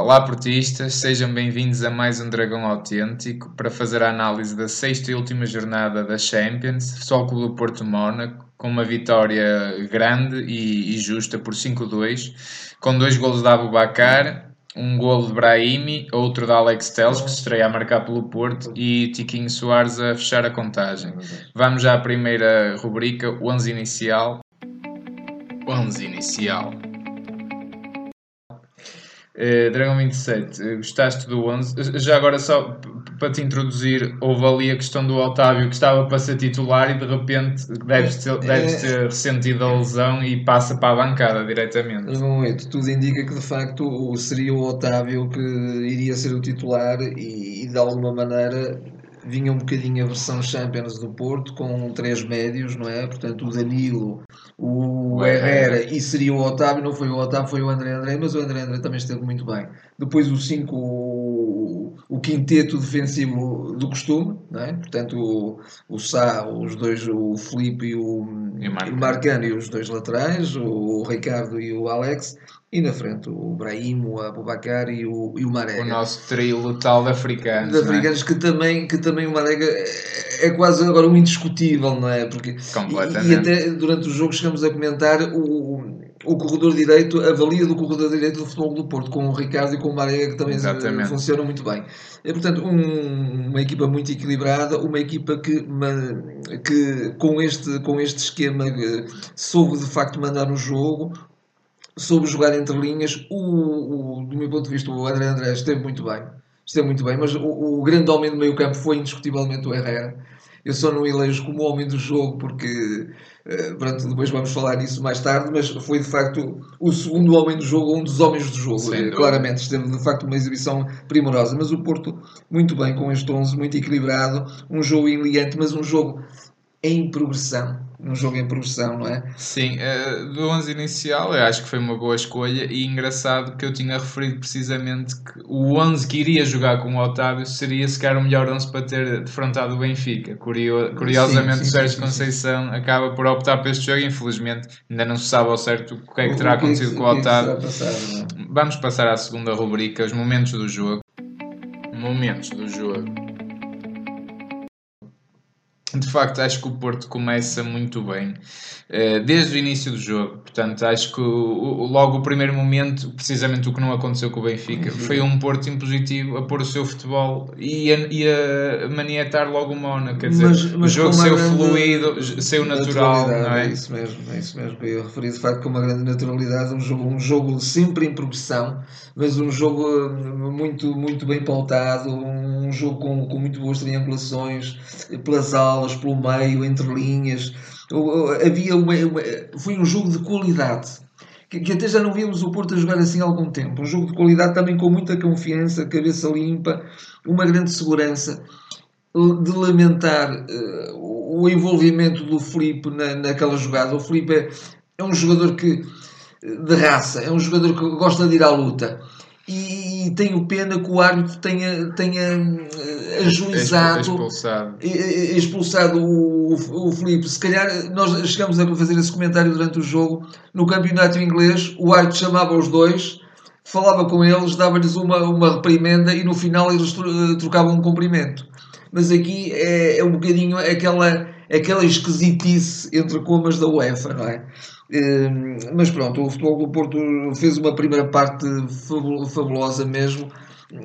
Olá, portistas, sejam bem-vindos a mais um Dragão Autêntico para fazer a análise da sexta e última jornada da Champions, Futebol Clube do Porto Mónaco, com uma vitória grande e, e justa por 5-2, com dois golos de Abubacar, um golo de Brahimi, outro de Alex Teles, que se estreia a marcar pelo Porto, e Tiquinho Soares a fechar a contagem. Vamos já à primeira rubrica, o 11 inicial. 11 inicial. Uh, Dragão 27, uh, gostaste do 11? Já agora, só para te introduzir, houve ali a questão do Otávio que estava para ser titular e de repente deves ter, deves ter ressentido a lesão e passa para a bancada diretamente. No momento, tudo indica que de facto seria o Otávio que iria ser o titular e, e de alguma maneira vinha um bocadinho a versão Champions do Porto com três médios, não é? Portanto, o Danilo, o Herrera e seria o Otávio, não foi o Otávio, foi o André André, mas o André André também esteve muito bem. Depois o 5, o, o quinteto defensivo do costume, é? Portanto, o, o Sá, os dois, o Felipe e o, e o Marcano e os dois laterais, o, Ricardo e o Alex, e na frente o Brahim, o Abubacar e o, e o Marega. O nosso trio tal de africanos. De africanos é? que, também, que também o Marega é, é quase agora um indiscutível, não é? Porque, Completamente. E, e até durante o jogo chegamos a comentar o, o corredor direito, a valia do corredor direito do futebol do Porto, com o Ricardo e com o Marega que também Exatamente. funcionam muito bem. É, portanto, um, uma equipa muito equilibrada, uma equipa que, que com, este, com este esquema eh, soube de facto mandar no jogo, soube jogar entre linhas. O, o, do meu ponto de vista, o André André esteve muito bem. Esteve muito bem, mas o, o grande homem do meio campo foi indiscutivelmente o Herrera. Eu só não elejo como homem do jogo porque, uh, pronto, depois vamos falar disso mais tarde, mas foi de facto o segundo homem do jogo, um dos homens do jogo, uh, claramente. Esteve de facto uma exibição primorosa, mas o Porto muito bem com este 11, muito equilibrado, um jogo iliante, mas um jogo em progressão num jogo em progressão, não é? Sim, uh, do 11 inicial eu acho que foi uma boa escolha e engraçado que eu tinha referido precisamente que o 11 que iria jogar com o Otávio seria sequer o melhor 11 para ter defrontado o Benfica. Curio, curiosamente sim, sim, o Sérgio sim, Conceição acaba por optar por este jogo infelizmente ainda não se sabe ao certo o que é que terá acontecido com o é Otávio. Passar, é? Vamos passar à segunda rubrica, os momentos do jogo. Momentos do jogo de facto, acho que o Porto começa muito bem, eh, desde o início do jogo. Portanto, acho que logo o primeiro momento, precisamente o que não aconteceu com o Benfica, foi um Porto impositivo a pôr o seu futebol e a, e a manietar logo o Mónaco. Quer dizer, mas, mas o jogo saiu fluido, saiu natural. Não é? é isso mesmo, é isso mesmo. Eu referi de facto com uma grande naturalidade, um jogo, um jogo sempre em progressão, mas um jogo eh, muito, muito bem pautado, um jogo com, com muito boas triangulações pelas aulas bolas pelo meio, entre linhas. Havia uma, uma, foi um jogo de qualidade. Que, que, até já não víamos o Porto a jogar assim há algum tempo. Um jogo de qualidade também com muita confiança, cabeça limpa, uma grande segurança. De lamentar uh, o envolvimento do Felipe na, naquela jogada. O Felipe é, é um jogador que de raça, é um jogador que gosta de ir à luta e tenho pena que o árbitro tenha, tenha eh, ajuizado, expulsado, expulsado o, o Felipe. Se calhar nós chegamos a fazer esse comentário durante o jogo. No campeonato inglês, o árbitro chamava os dois, falava com eles, dava-lhes uma, uma reprimenda e no final eles trocavam um cumprimento. Mas aqui é, é um bocadinho aquela, aquela esquisitice entre comas da UEFA, não é? Ehm, mas pronto, o Futebol do Porto fez uma primeira parte fabulosa mesmo.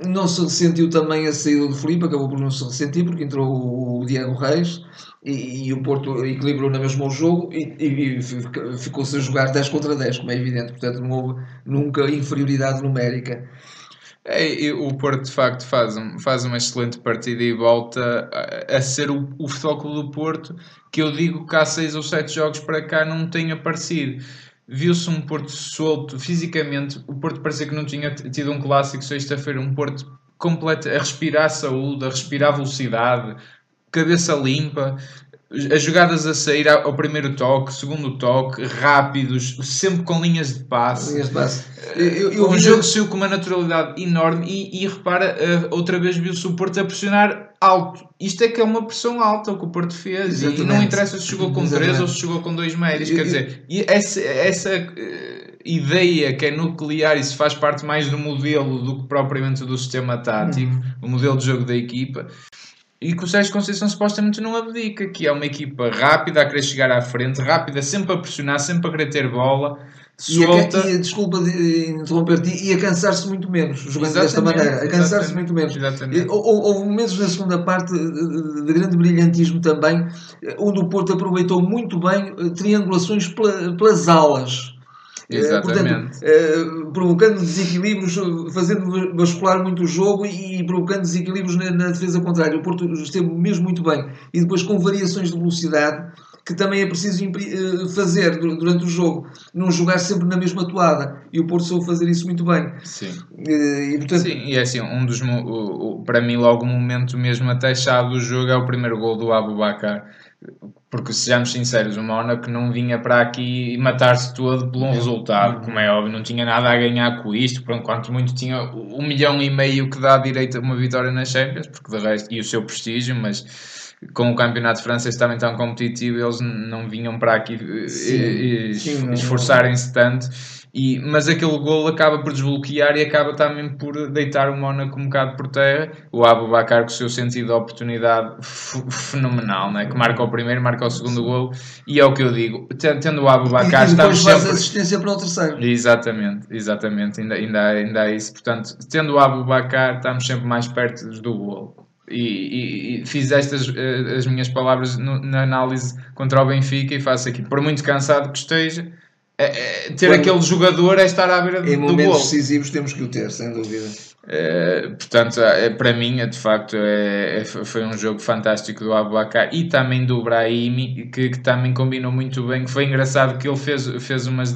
Não se ressentiu também a saída do Felipe, acabou por não se ressentir porque entrou o Diego Reis e, e o Porto equilibrou na mesma o jogo e, e, e ficou-se a jogar 10 contra 10, como é evidente. Portanto, não houve nunca inferioridade numérica. É, o Porto de facto faz, faz uma excelente partida e volta a, a ser o, o Futebol Clube do Porto que eu digo que há seis ou sete jogos para cá não tem aparecido. Viu-se um Porto solto fisicamente, o Porto parecia que não tinha tido um clássico sexta-feira, um Porto completo a respirar saúde, a respirar velocidade, cabeça limpa, as jogadas a sair ao primeiro toque, segundo toque, rápidos, sempre com linhas de passe. Linhas de passe. Eu, eu, o jogo saiu com uma naturalidade enorme e, e repara, uh, outra vez viu-se o Porto a pressionar alto. Isto é que é uma pressão alta o que o Porto fez Exatamente. e não interessa se jogou com Exatamente. três ou se jogou com dois médios. Quer dizer, e essa, essa uh, ideia que é nuclear e se faz parte mais do modelo do que propriamente do sistema tático, uhum. o modelo de jogo da equipa, e que o Sérgio Conceição supostamente não abdica, que é uma equipa rápida a querer chegar à frente, rápida, sempre a pressionar, sempre a querer ter bola, solta. E, a, e desculpa de interromper-te, e a cansar-se muito menos, jogando desta maneira, a cansar-se muito menos. Exatamente. Houve momentos na segunda parte de grande brilhantismo também, onde o Porto aproveitou muito bem eh, triangulações pelas alas eh, Exatamente. Portanto, uh, provocando desequilíbrios, fazendo bascular muito o jogo e, provocando desequilíbrios na, na, defesa contrária. O Porto esteve mesmo muito bem. E depois com variações de velocidade que também é preciso uh, fazer durante o jogo. Não jogar sempre na mesma toada. E o Porto soube fazer isso muito bem. Sim. Uh, e, portanto... Sim, e é assim, um dos, para mim logo o momento mesmo até chave do jogo é o primeiro gol do Abu Bakar porque sejamos sinceros, o Mónaco não vinha para aqui matar-se todo por um resultado, como é óbvio, não tinha nada a ganhar com isto, por enquanto muito tinha um milhão e meio que dá direito a uma vitória nas Champions, porque de resto, e o seu prestígio, mas com o campeonato francês também tão competitivo, eles não vinham para aqui eh, esforçarem-se tanto e, mas aquele gol acaba por desbloquear e acaba também por deitar o Mónaco um bocado por terra. O Abu Bakar com o seu sentido de oportunidade fenomenal, né? que marca o primeiro, marca o segundo gol. E é o que eu digo, tendo o Abu Bakar, estamos sempre... assistência para o terceiro. Exatamente, exatamente, ainda, ainda, ainda é isso. Portanto, tendo o Abu Bakar, estamos sempre mais perto do gol. E, e, e, fiz estas uh, as minhas palavras no, na análise contra o Benfica e faço aqui, por muito cansado que esteja, é, é, ter Quando, aquele jogador é estar à beira do, em momentos decisivos temos que o ter, sem dúvida. É, portanto, é, para mim, é, de facto, é, é foi um jogo fantástico do Abubakar e também do Brahimi, que, que, também combinou muito bem. Foi engraçado que ele fez, fez, umas,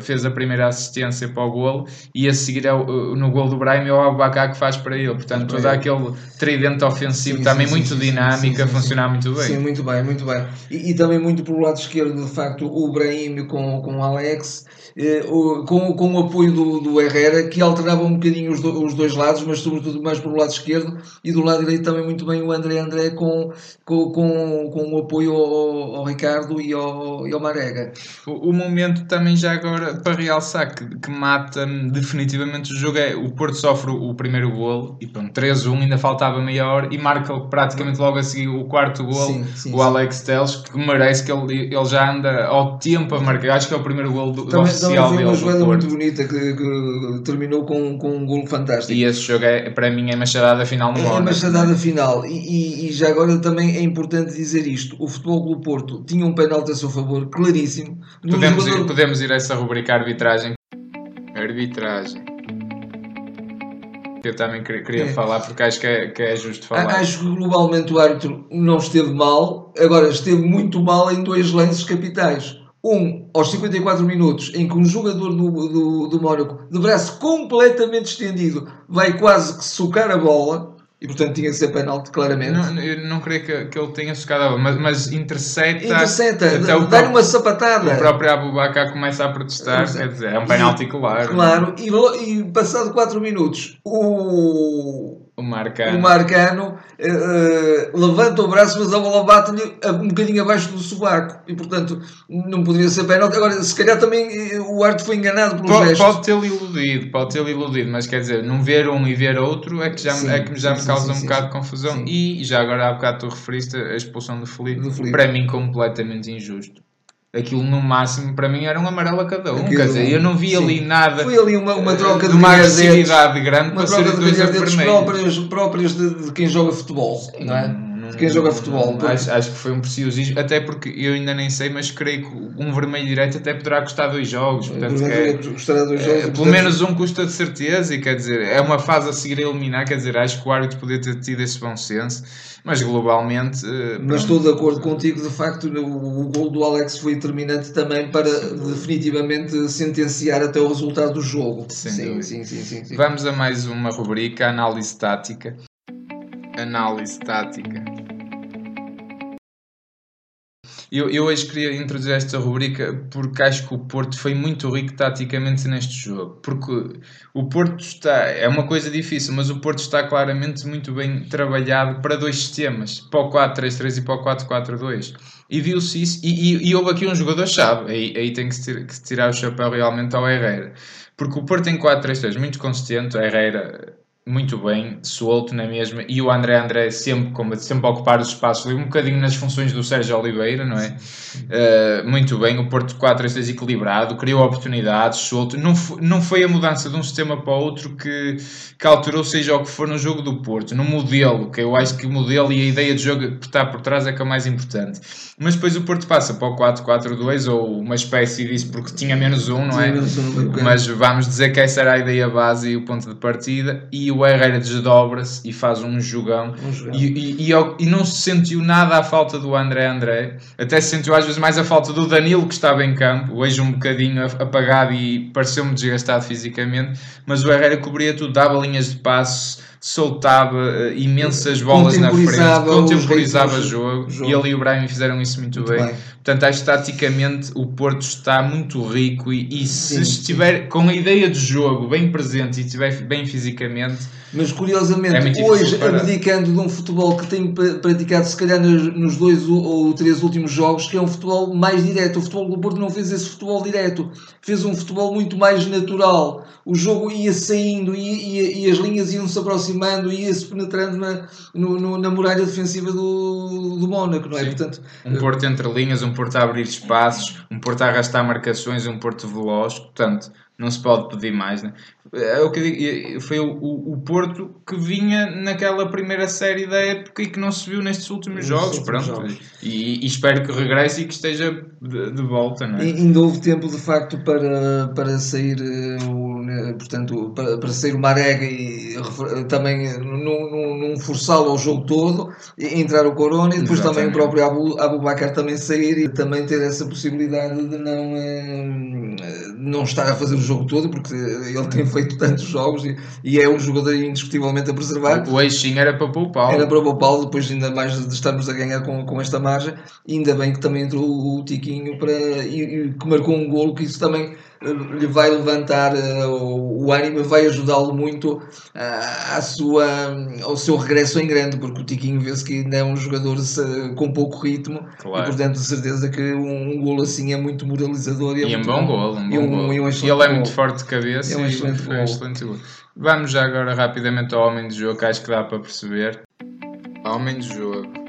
fez a primeira assistência para o golo e a seguir é no golo do Brahimi é o Abubakar que faz para ele. Portanto, todo aquele tridente ofensivo sim, também sim, muito sim, dinâmico, a funcionar muito bem. Sim, muito bem, muito bem. E, e, também muito pelo lado esquerdo, de facto, o Brahimi com, com o Alex, eh, o, com, com o apoio do, do Herrera, que alternava um bocadinho os, do, os dois lados, mas sobretudo mais pelo lado esquerdo, e do lado direito também muito bem o André André com, com, com, com o apoio ao, ao Ricardo e ao, e ao Marega. O, o, momento também já agora para realçar que, que mata definitivamente o jogo é o Porto sofre o primeiro golo e pronto, 3-1, ainda faltava meia hora e marca praticamente logo a seguir o quarto golo, sim, sim, o. Alex Teles, que merece que ele, ele já anda ao tempo a marcar, acho que é o primeiro golo do, também, oficial também foi uma jogada muito bonita que, que, terminou com, com um golo fantástico. E esse jogo é, para mim é machadada final no É, é machadada final. E, e, e, já agora também é importante dizer isto: o Futebol do Porto tinha um penalti a seu favor, claríssimo. Podemos, jogador... ir, podemos ir a essa rubrica arbitragem. Arbitragem. Eu também queria é. falar porque acho que é, que é justo falar. Acho que globalmente o árbitro não esteve mal, agora esteve muito mal em dois lances capitais. Um, aos 54 minutos, em que um jogador do, do, do Mónaco, de braço completamente estendido, vai quase que socar a bola, e portanto tinha que ser penalti, claramente. Não, eu não creio que, que ele tenha socado a bola, mas, mas intercepta. Intercepta, dá-lhe uma sapatada. O próprio Abubakar começa a protestar, Exato. quer dizer, é um penalti claro. Claro, e, e passado 4 minutos, o o Marcano, o Marcano uh, levanta o braço, mas a bola bate-lhe um bocadinho abaixo do sobaco e, portanto, não poderia ser pênalti. Agora, se calhar também eh, o Arte foi enganado pelo pode, gesto. Pode ter-lhe iludido, pode ter iludido, mas quer dizer, não ver um e ver outro é que já, sim, é que já sim, me causa sim, um bocado de confusão. E já agora há bocado tu referiste a expulsão do Felipe, do Felipe. para mim completamente injusto aquilo no máximo para mim era um amarelo a cada um. Aquilo, Quer dizer, eu não vi sim. ali nada. Foi ali uma, uma troca de, de uma agressividade grande uma para troca de dois próprias, próprias de, de, quem joga futebol, sim, não é? De quem joga futebol. Acho, acho, que foi um preciosismo, até porque eu ainda nem sei, mas creio que um vermelho direito até poderá custar dois jogos. Portanto, é, custará dois jogos. É, pelo menos um custa de certeza, e quer dizer, é uma fase a seguir a eliminar. Quer dizer, acho que o árbitro poderia ter tido esse bom senso, mas globalmente. Uh, mas estou de acordo contigo, de facto, o, o gol do Alex foi determinante também para definitivamente sentenciar até o resultado do jogo. Sim, sim, sim, sim, sim. Vamos a mais uma rubrica, análise tática. Análise tática. Eu, eu hoje queria introduzir esta rubrica porque acho que o Porto foi muito rico taticamente neste jogo. Porque o Porto está. É uma coisa difícil, mas o Porto está claramente muito bem trabalhado para dois sistemas: para o 4-3-3 e para o 4-4-2. E viu-se isso. E, e, e, houve aqui um jogador-chave. Aí, aí tem que se, tirar o chapéu realmente ao Herrera. Porque o Porto tem 4-3-3 muito consistente. O Herrera muito bem, solto na mesma, e o André André sempre, como, sempre a ocupar os espaços, um bocadinho nas funções do Sérgio Oliveira, não é? Uh, muito bem, o Porto 4 é equilibrado, criou oportunidades, solto, não, não foi a mudança de um sistema para o outro que, que alterou, seja o que for no jogo do Porto, no modelo, que eu acho que o modelo e a ideia de jogo que está por trás é que é o mais importante. Mas depois o Porto passa para o 4-4-2, ou uma espécie disso, porque tinha menos um, não é? Mas vamos dizer que essa era a ideia base e o ponto de partida, e o o Herrera desdobra-se e faz um jogão, um jogão. E, e, e, e, não se sentiu nada a falta do André André, até se sentiu às vezes mais a falta do Danilo que estava em campo, hoje um bocadinho apagado e pareceu-me desgastado fisicamente, mas o Herrera cobria tudo, dava linhas de passo soltava uh, imensas bolas na frente, contemporizava o jogo, jogo, e ele e o Brian fizeram isso muito, muito bem. bem. Portanto, acho que taticamente o Porto está muito rico e, e se sim, estiver sim. com a ideia de jogo bem presente e estiver bem fisicamente mas curiosamente, é hoje, abdicando de um futebol que tem praticado se calhar nos dois ou três últimos jogos, que é um futebol mais direto. O futebol do Porto não fez esse futebol direto, fez um futebol muito mais natural. O jogo ia saindo e, e as linhas iam se aproximando, ia-se penetrando na, no, no, na muralha defensiva do, do Mónaco, não é? Portanto, um Porto entre linhas, um Porto a abrir espaços, um Porto a arrastar marcações, um Porto veloz. Portanto, não se pode pedir mais. Né? É o que digo, foi o, o, o, Porto que vinha naquela primeira série da época e que não se viu nestes últimos jogos. Últimos pronto. Jogos. E, e, espero que regresse e que esteja de, de volta. Não é? e, ainda houve tempo de facto para, para sair eh, o, portanto, para, para sair o Marega e também num forçá-lo ao jogo todo, e entrar o Corona e depois Exatamente. também o próprio Abu, Abu Bakar também sair e também ter essa possibilidade de não, eh, não estar a fazer o jogo todo, porque ele tem feito tantos jogos e, e é um jogador indiscutivelmente a preservar. O eixinho era para poupá-lo. Era para poupá-lo, depois ainda mais de estarmos a ganhar com, com esta margem. Ainda bem que também entrou o Tiquinho para, e, e que marcou um golo, que isso também lhe vai levantar uh, o ânimo, vai ajudá-lo muito uh, à sua, ao seu regresso em grande, porque o Tiquinho vê-se que ainda é um jogador com pouco ritmo claro. e, portanto, de certeza que um, um golo assim é muito moralizador. E, é, e um bom golo. Um bom e, um, golo. E, um e ele é muito forte de cabeça. É um excelente, golo. excelente golo. Vamos já agora rapidamente ao homem de jogo, que acho que dá para perceber. Homem de jogo.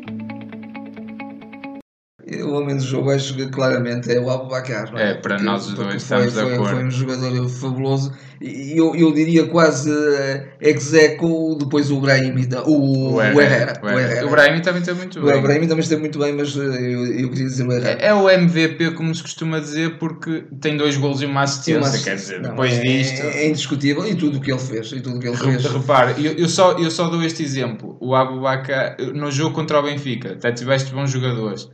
O homem do jogo acho que claramente é o Abubacar. É? é, para porque, nós os dois estamos foi, de acordo. Foi um jogador fabuloso e eu, eu diria quase uh, execo depois o Brahim, o, o, Herrera. O, Herrera. o Brahim também está muito bem. O Brahim também está muito bem, mas uh, eu, eu queria dizer o Herrera. É, é, o MVP, como se costuma dizer, porque tem dois golos e uma assistência, assistência. quer dizer, não, depois é, disto... É indiscutível e tudo o que ele fez. E tudo que ele fez. Repare, eu, eu, só, eu só dou este exemplo. O Abubacar, no jogo contra o Benfica, até tiveste bons jogadores,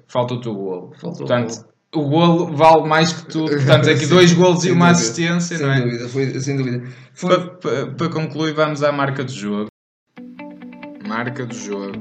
falta-te o golo. Faltou Portanto, o golo o golo vale mais que tudo. Portanto, aqui dois golos e uma dúvida, assistência, sem não é? Dúvida, foi, sem dúvida. Foi... Para, para, para, concluir, vamos à marca do jogo. Marca do jogo.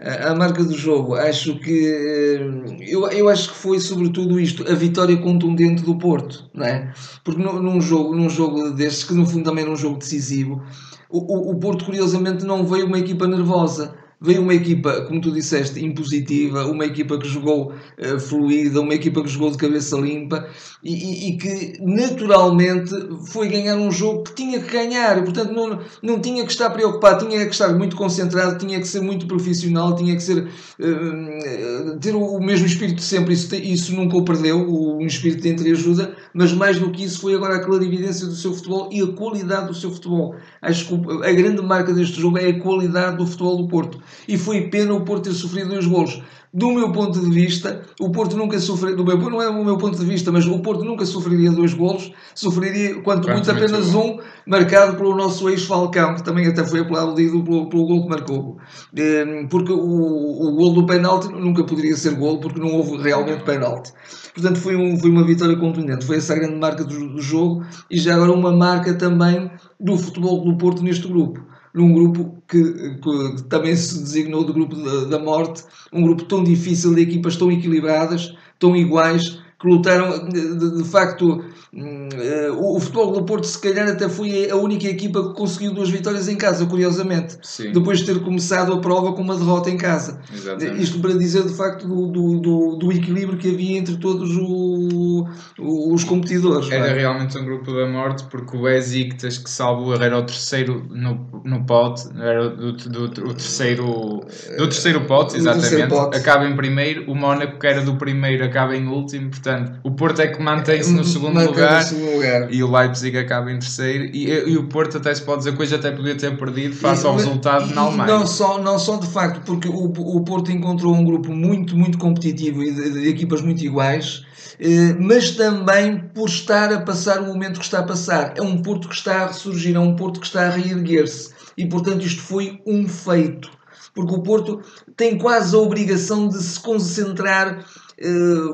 A, a marca do jogo, acho que eh, eu, eu acho que foi sobretudo isto, a vitória contundente do Porto, não é? Porque num, num jogo, num jogo destes, que no fundo também era um jogo decisivo, o, o, o Porto curiosamente não veio uma equipa nervosa Veio uma equipa, como tu disseste, impositiva, uma equipa que jogou uh, fluida, uma equipa que jogou de cabeça limpa e, e, e, que naturalmente foi ganhar um jogo que tinha que ganhar. Portanto, não, não tinha que estar preocupado, tinha que estar muito concentrado, tinha que ser muito profissional, tinha que ser uh, ter o, mesmo espírito de sempre. Isso, isso nunca o perdeu, o, um espírito de entreajuda, mas mais do que isso foi agora a clarividência do seu futebol e a qualidade do seu futebol. Acho que a grande marca deste jogo é a qualidade do futebol do Porto e foi pena o Porto ter sofrido dois golos. Do meu ponto de vista, o Porto nunca sofreria, do meu, não é o meu ponto de vista, mas o Porto nunca sofreria dois golos, sofreria quanto, quanto muito apenas um, marcado pelo nosso ex-Falcão, que também até foi aplaudido pelo, pelo gol que marcou. Ehm, porque o, o gol do penalti nunca poderia ser gol, porque não houve realmente penalti. Portanto, foi, um, foi uma vitória contundente. Foi essa a grande marca do, do jogo e já agora uma marca também do futebol do Porto neste grupo num grupo que, que, também se designou do grupo da, da morte, um grupo tão difícil, de equipas tão equilibradas, tão iguais, que lutaram, de, de facto, uh, o, o, Futebol do Porto se calhar até foi a única equipa que conseguiu duas vitórias em casa, curiosamente, Sim. depois de ter começado a prova com uma derrota em casa. Exatamente. Isto para dizer, de facto, do, do, do, equilíbrio que havia entre todos o, os competidores. Era é? realmente um grupo da morte, porque o Besiktas, que salvo era o terceiro no, no pote, era do, do, do terceiro, do terceiro pote, exatamente, terceiro pote. acaba em primeiro, o Mónaco, que era do primeiro, acaba em último, portanto Portanto, o Porto é que mantém-se no segundo lugar, segundo lugar, e o Leipzig acaba em terceiro. E, e, o Porto até se pode dizer que hoje até podia ter perdido face ao resultado na Alemanha. Não só, não só de facto, porque o, o Porto encontrou um grupo muito, muito competitivo e de, de equipas muito iguais. Eh, mas também por estar a passar o momento que está a passar. É um Porto que está a ressurgir, é um Porto que está a reerguer-se. E portanto, isto foi um feito. Porque o Porto tem quase a obrigação de se concentrar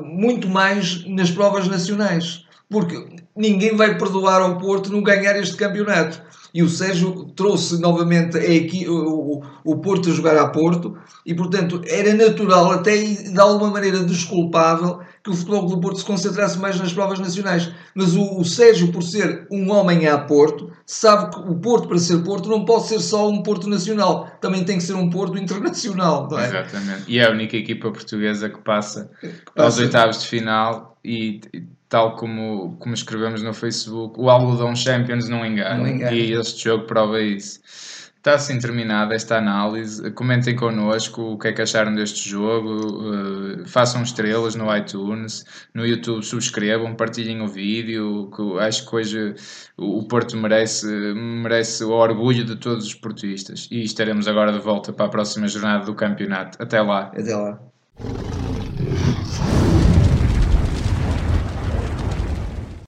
muito mais nas provas nacionais. Porque ninguém vai perdoar ao Porto não ganhar este campeonato. E o Sérgio trouxe novamente aqui, o, o Porto a jogar a Porto, e portanto era natural, até de alguma maneira desculpável, que o Futebol do Porto se concentrasse mais nas provas nacionais. Mas o, o, Sérgio, por ser um homem a Porto, sabe que o Porto, para ser Porto, não pode ser só um Porto nacional, também tem que ser um Porto internacional. É? Exatamente. E é a única equipa portuguesa que passa, que passa. aos oitavos de final e, tal como, como escrevemos no Facebook, o algodão Champions não engana, não engana. e este jogo prova isso. Está assim terminada esta análise. Comentem connosco o que é que acharam deste jogo. Uh, façam estrelas no iTunes, no YouTube subscrevam, partilhem o vídeo. Que acho que hoje o Porto merece, merece o orgulho de todos os portuístas. E estaremos agora de volta para a próxima jornada do campeonato. Até lá. Até lá.